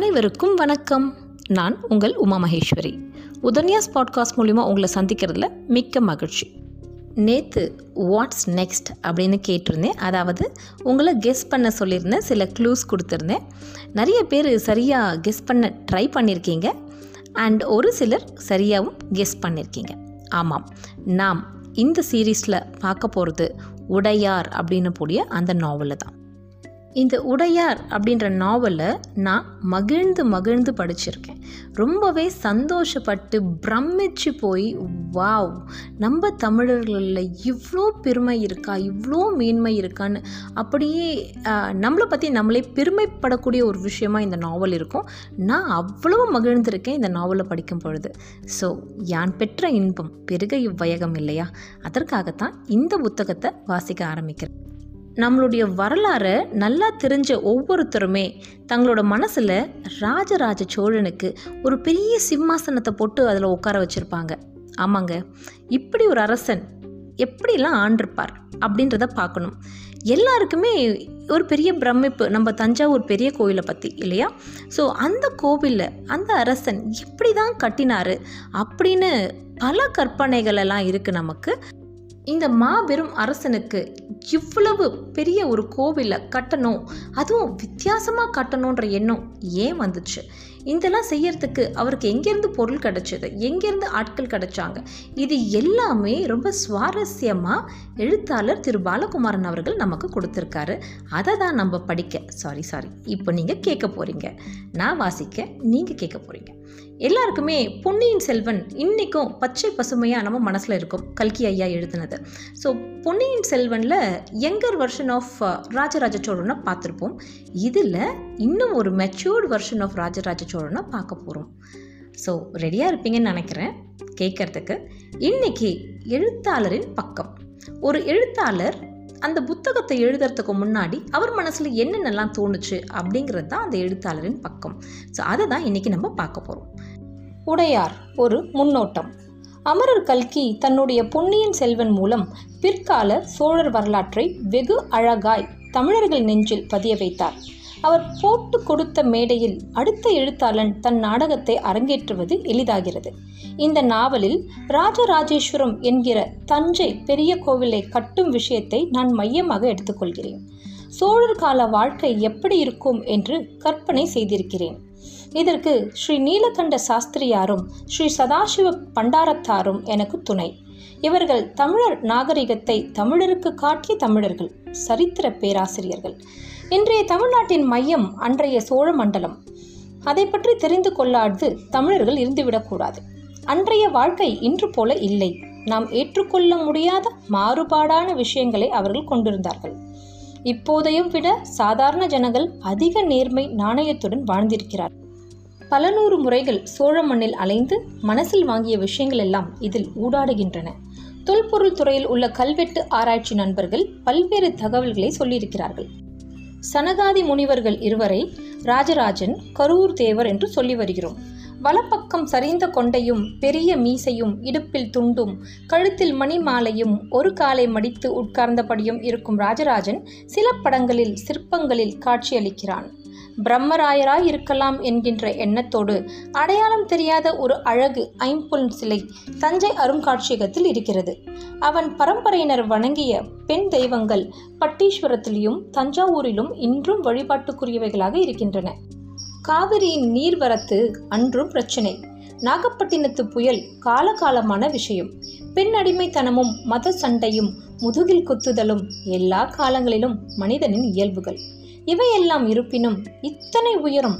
அனைவருக்கும் வணக்கம். நான் உங்கள் உமா மகேஸ்வரி. உதன்யாஸ் பாட்காஸ்ட் மூலிமா உங்களை சந்திக்கிறதுல மிக்க மகிழ்ச்சி. நேற்று வாட்ஸ் நெக்ஸ்ட் அப்படின்னு கேட்டிருந்தேன். அதாவது உங்களை கெஸ் பண்ண சொல்லியிருந்தேன் சில க்ளூஸ் கொடுத்துருந்தேன். நிறைய பேர் சரியாக கெஸ் பண்ண ட்ரை பண்ணியிருக்கீங்க. அண்ட் ஒரு சிலர் சரியாகவும் கெஸ் பண்ணியிருக்கீங்க. ஆமாம் நாம் இந்த சீரீஸில் பார்க்க போகிறது உடையார் அப்படின்னு கூடிய அந்த நாவலில் தான். இந்த உடையார் அப்படின்ற நாவலை நான் மகிழ்ந்து மகிழ்ந்து படிச்சிருக்கேன். ரொம்பவே சந்தோஷப்பட்டு பிரமிச்சு போய் வாவ் நம்ம தமிழர்களில் இவ்வளோ பெருமை இருக்கா இவ்வளோ மேன்மை இருக்கான்னு அப்படியே நம்மளை பற்றி நம்மளே பெருமைப்படக்கூடிய ஒரு விஷயமா இந்த நாவல் இருக்கும். நான் அவ்வளோ மகிழ்ந்திருக்கேன் இந்த நாவலை படிக்கும் பொழுது. ஸோ யான் பெற்ற இன்பம் பெருக இவ்வையகம் இல்லையா? அதற்காகத்தான் இந்த புத்தகத்தை வாசிக்க ஆரம்பிக்கிறேன். நம்மளுடைய வரலாறை நல்லா தெரிஞ்ச ஒவ்வொருத்தருமே தங்களோட மனசில் ராஜராஜ சோழனுக்கு ஒரு பெரிய சிம்மாசனத்தை போட்டு அதில் உட்கார வச்சுருப்பாங்க. ஆமாங்க. இப்படி ஒரு அரசன் எப்படிலாம் ஆண்டிருப்பார் அப்படின்றத பார்க்கணும். எல்லாருக்குமே ஒரு பெரிய பிரமிப்பு நம்ம தஞ்சாவூர் பெரிய கோயிலை பற்றி இல்லையா? ஸோ அந்த கோவிலில் அந்த அரசன் எப்படி தான் கட்டினார் அப்படின்னு பல கற்பனைகள் எல்லாம் இருக்குது நமக்கு. இந்த மாபெரும் அரசனுக்கு இவ்வளவு பெரிய ஒரு கோவிலை கட்டணும்? அதுவும் வித்தியாசமாக கட்டணுன்ற எண்ணம் ஏன் வந்துச்சு? இதெல்லாம் செய்யறதுக்கு அவருக்கு எங்கேருந்து பொருள் கிடைச்சது? எங்கேருந்து ஆட்கள் கிடைச்சாங்க? இது எல்லாமே ரொம்ப சுவாரஸ்யமாக எழுத்தாளர் திரு பாலகுமாரன் அவர்கள் நமக்கு கொடுத்துருக்காரு. அதை தான் நம்ம படிக்க சாரி சாரி இப்போ நீங்கள் கேட்க போகிறீங்க நான் வாசிக்க நீங்கள் கேட்க போகிறீங்க எல்லாருக்குமே பொன்னியின் செல்வன் இன்றைக்கும் பச்சை பசுமையாக நம்ம மனசில் இருக்கும். கல்கி ஐயா எழுதினது. ஸோ பொன்னியின் செல்வனில் younger version of uh, Rajaraja சோழனை பார்த்துருப்போம். இதில் இன்னும் ஒரு மெச்சூர்டு வெர்ஷன் ஆஃப் ராஜராஜ சோழனை பார்க்க போகிறோம் ஸோ ரெடியாக இருப்பீங்கன்னு நினைக்கிறேன் கேட்கறதுக்கு. இன்னைக்கு எழுத்தாளரின் பக்கம். ஒரு எழுத்தாளர் அந்த புத்தகத்தை எழுதுறதுக்கு முன்னாடி அவர் மனசில் என்னென்னலாம் தோணுச்சு அப்படிங்கிறது தான் அந்த எழுத்தாளரின் பக்கம். ஸோ அதை தான் இன்றைக்கி நம்ம பார்க்க போகிறோம் உடையார் ஒரு முன்னோட்டம். அமரர் கல்கி தன்னுடைய பொன்னியின் செல்வன் மூலம் பிற்கால சோழர் வரலாற்றை வெகு அழகாய் தமிழர்கள் நெஞ்சில் பதிய வைத்தார். அவர் போட்டு கொடுத்த மேடையில் அடுத்த எழுத்தாளன் தன் நாடகத்தை அரங்கேற்றுவது எளிதாகிறது. இந்த நாவலில் ராஜராஜேஸ்வரம் என்கிற தஞ்சை பெரிய கோவிலை கட்டும் விஷயத்தை நான் மையமாக எடுத்துக்கொள்கிறேன். சோழர் கால வாழ்க்கை எப்படி இருக்கும் என்று கற்பனை செய்திருக்கிறேன். இதற்கு ஸ்ரீ நீலகண்ட சாஸ்திரியாரும் ஸ்ரீ சதாசிவ பண்டாரத்தாரும் எனக்கு துணை. இவர்கள் தமிழர் நாகரிகத்தை தமிழருக்கு காட்டிய தமிழர்கள் சரித்திர பேராசிரியர்கள். இன்றைய தமிழ்நாட்டின் மையம் அன்றைய சோழ மண்டலம். அதை பற்றி தெரிந்து கொள்ளாது தமிழர்கள் இருந்துவிடக்கூடாது அன்றைய வாழ்க்கை இன்று போல இல்லை. நாம் ஏற்றுக்கொள்ள முடியாத மாறுபாடான விஷயங்களை அவர்கள் கொண்டிருந்தார்கள். இப்போதையும் விட சாதாரண ஜனங்கள் அதிக நேர்மை நாணயத்துடன் வாழ்ந்திருக்கிறார் பல நூறு முறைகள் சோழ மண்ணில் அலைந்து மனசில் வாங்கிய விஷயங்கள் எல்லாம் இதில் ஊடாடுகின்றன. தொல்பொருள் துறையில் உள்ள கல்வெட்டு ஆராய்ச்சி நண்பர்கள் பல்வேறு தகவல்களை சொல்லியிருக்கிறார்கள். சனகாதி முனிவர்கள் இருவரை ராஜராஜன் கரூர் தேவர் என்று சொல்லி வருகிறோம். வலப்பக்கம் சரிந்த கொண்டையும் பெரிய மீசையும் இடுப்பில் துண்டும் கழுத்தில் மணி மாலையும் ஒரு காலை மடித்து உட்கார்ந்தபடியும் இருக்கும் ராஜராஜன் சில படங்களில் சிற்பங்களில் காட்சியளிக்கிறான். பிரம்மராயராய் இருக்கலாம் என்கின்ற எண்ணத்தோடு அடையாளம் தெரியாத ஒரு அழகு ஐம்பொன் சிலை தஞ்சை அருங்காட்சியகத்தில் இருக்கிறது. அவன் பரம்பரையினர் வணங்கிய பெண் தெய்வங்கள் பட்டீஸ்வரத்திலும் தஞ்சாவூரிலும் இன்றும் வழிபாட்டுக்குரியவைகளாக இருக்கின்றன. காவிரியின் நீர்வரத்து அன்றும் பிரச்சனை. நாகப்பட்டினத்து புயல் காலகாலமான விஷயம். பெண் அடிமைத்தனமும் மத சண்டையும் முதுகில் குத்துதலும் எல்லா காலங்களிலும் மனிதனின் இயல்புகள். இவையெல்லாம் இருப்பினும் இத்தனை உயரம்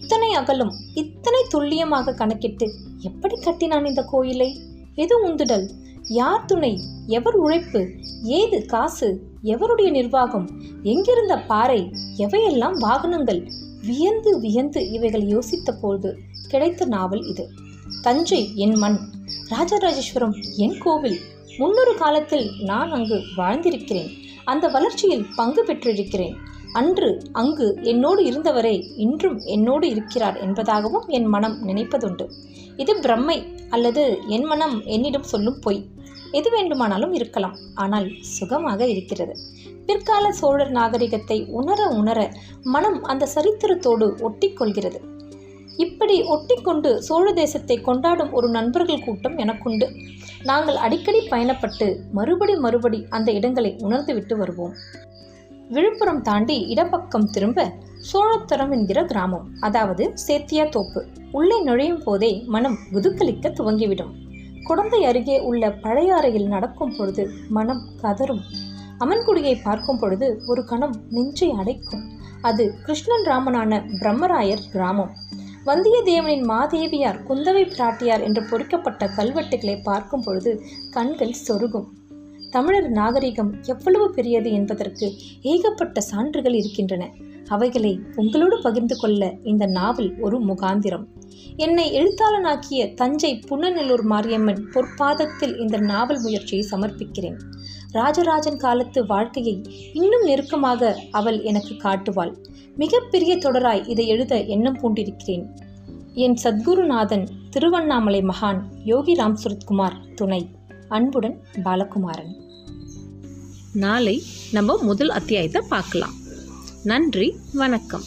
இத்தனை அகலும் இத்தனை துல்லியமாக கணக்கிட்டு எப்படி கட்டினான் இந்த கோயிலை? எது உந்துடல் யார் துணை? எவர் உழைப்பு? ஏது காசு? எவருடைய நிர்வாகம்? எங்கிருந்த பாறை? எவையெல்லாம் வாகனங்கள்? வியந்து வியந்து இவைகள் யோசித்த போது கிடைத்த நாவல் இது. தஞ்சை என் மண் ராஜராஜேஸ்வரம் என் கோவில். முன்னொரு காலத்தில் நான் அங்கு வாழ்ந்திருக்கிறேன். அந்த வளர்ச்சியில் பங்கு பெற்றிருக்கிறேன். அன்று அங்கு என்னோடு இருந்தவரே இன்றும் என்னோடு இருக்கிறார் என்பதாகவும் என் மனம் நினைப்பதுண்டு. இது பிரம்மை அல்லது என் மனம் என்னிடம் சொல்லும் பொய். எது வேண்டுமானாலும் இருக்கலாம் ஆனால் சுகமாக இருக்கிறது. பிற்கால சோழர் நாகரிகத்தை உணர உணர மனம் அந்த சரித்திரத்தோடு ஒட்டிக்கொள்கிறது. இப்படி ஒட்டிக்கொண்டு சோழ தேசத்தை கொண்டாடும் ஒரு நண்பர்கள் கூட்டம் எனக்குண்டு. நாங்கள் அடிக்கடி பயணப்பட்டு மறுபடி மறுபடி அந்த இடங்களை உணர்ந்துவிட்டு வருவோம். விழுப்புரம் தாண்டி இடப்பக்கம் திரும்ப சோழத்தரம் என்கிற கிராமம் அதாவது சேத்தியா தோப்பு. உள்ளே நுழையும் போதே மனம் குதுக்கலிக்க துவங்கிவிடும். குடந்தை அருகே உள்ள பழைய அறையில் நடக்கும் பொழுது மனம் கதரும் அமன்குடியை பார்க்கும் பொழுது ஒரு கணம் நெஞ்சை அடைக்கும். அது கிருஷ்ணன் ராமனான பிரம்மராயர் கிராமம். வந்தியத்தேவனின் மாதேவியார் குந்தவை பிராட்டியார் என்று பொறிக்கப்பட்ட கல்வெட்டுகளை பார்க்கும் பொழுது கண்கள் சொருகும். தமிழர் நாகரிகம் எவ்வளவு பெரியது என்பதற்கு ஏகப்பட்ட சான்றுகள் இருக்கின்றன. அவைகளை உங்களோடு பகிர்ந்து கொள்ள இந்த நாவல் ஒரு முகாந்திரம். என்னை எழுத்தாளனாக்கிய தஞ்சை புன்னநல்லூர் மாரியம்மன் பொற்பாதத்தில் இந்த நாவல் முயற்சியை சமர்ப்பிக்கிறேன். ராஜராஜன் காலத்து வாழ்க்கையை இன்னும் நெருக்கமாக அவள் எனக்கு காட்டுவாள். மிகப்பெரிய தொடராய் இதை எழுத எண்ணம் பூண்டிருக்கிறேன். என் சத்குருநாதன் திருவண்ணாமலை மகான் யோகி ராம் சுரத்குமார் துணை. அன்புடன் பாலகுமாரன். நாளை நம்ம முதல் அத்தியாயத்தை பார்க்கலாம். நன்றி வணக்கம்.